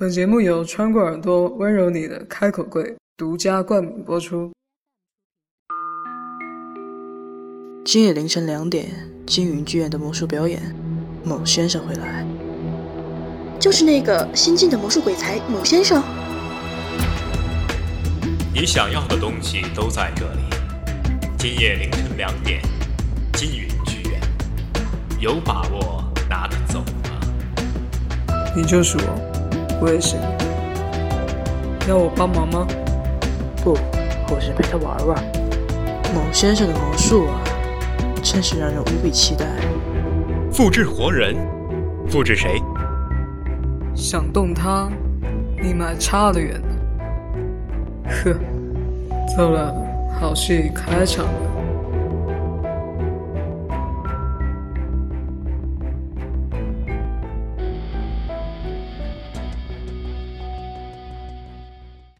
本节目由穿过耳朵温柔你的开口柜独家冠名播出。今夜凌晨两点，金云剧院的魔术表演，某先生会来。就是那个新晋的魔术鬼才某先生。你想要的东西都在这里。今夜凌晨两点，金云剧院，有把握拿得走吗？你就是我，我也是你。要我帮忙吗？不，我是陪他玩玩。某先生的魔术啊，真是让人无比期待。复制活人？复制谁？想动他，你们还差得远呢。呵，走了，好戏开场了。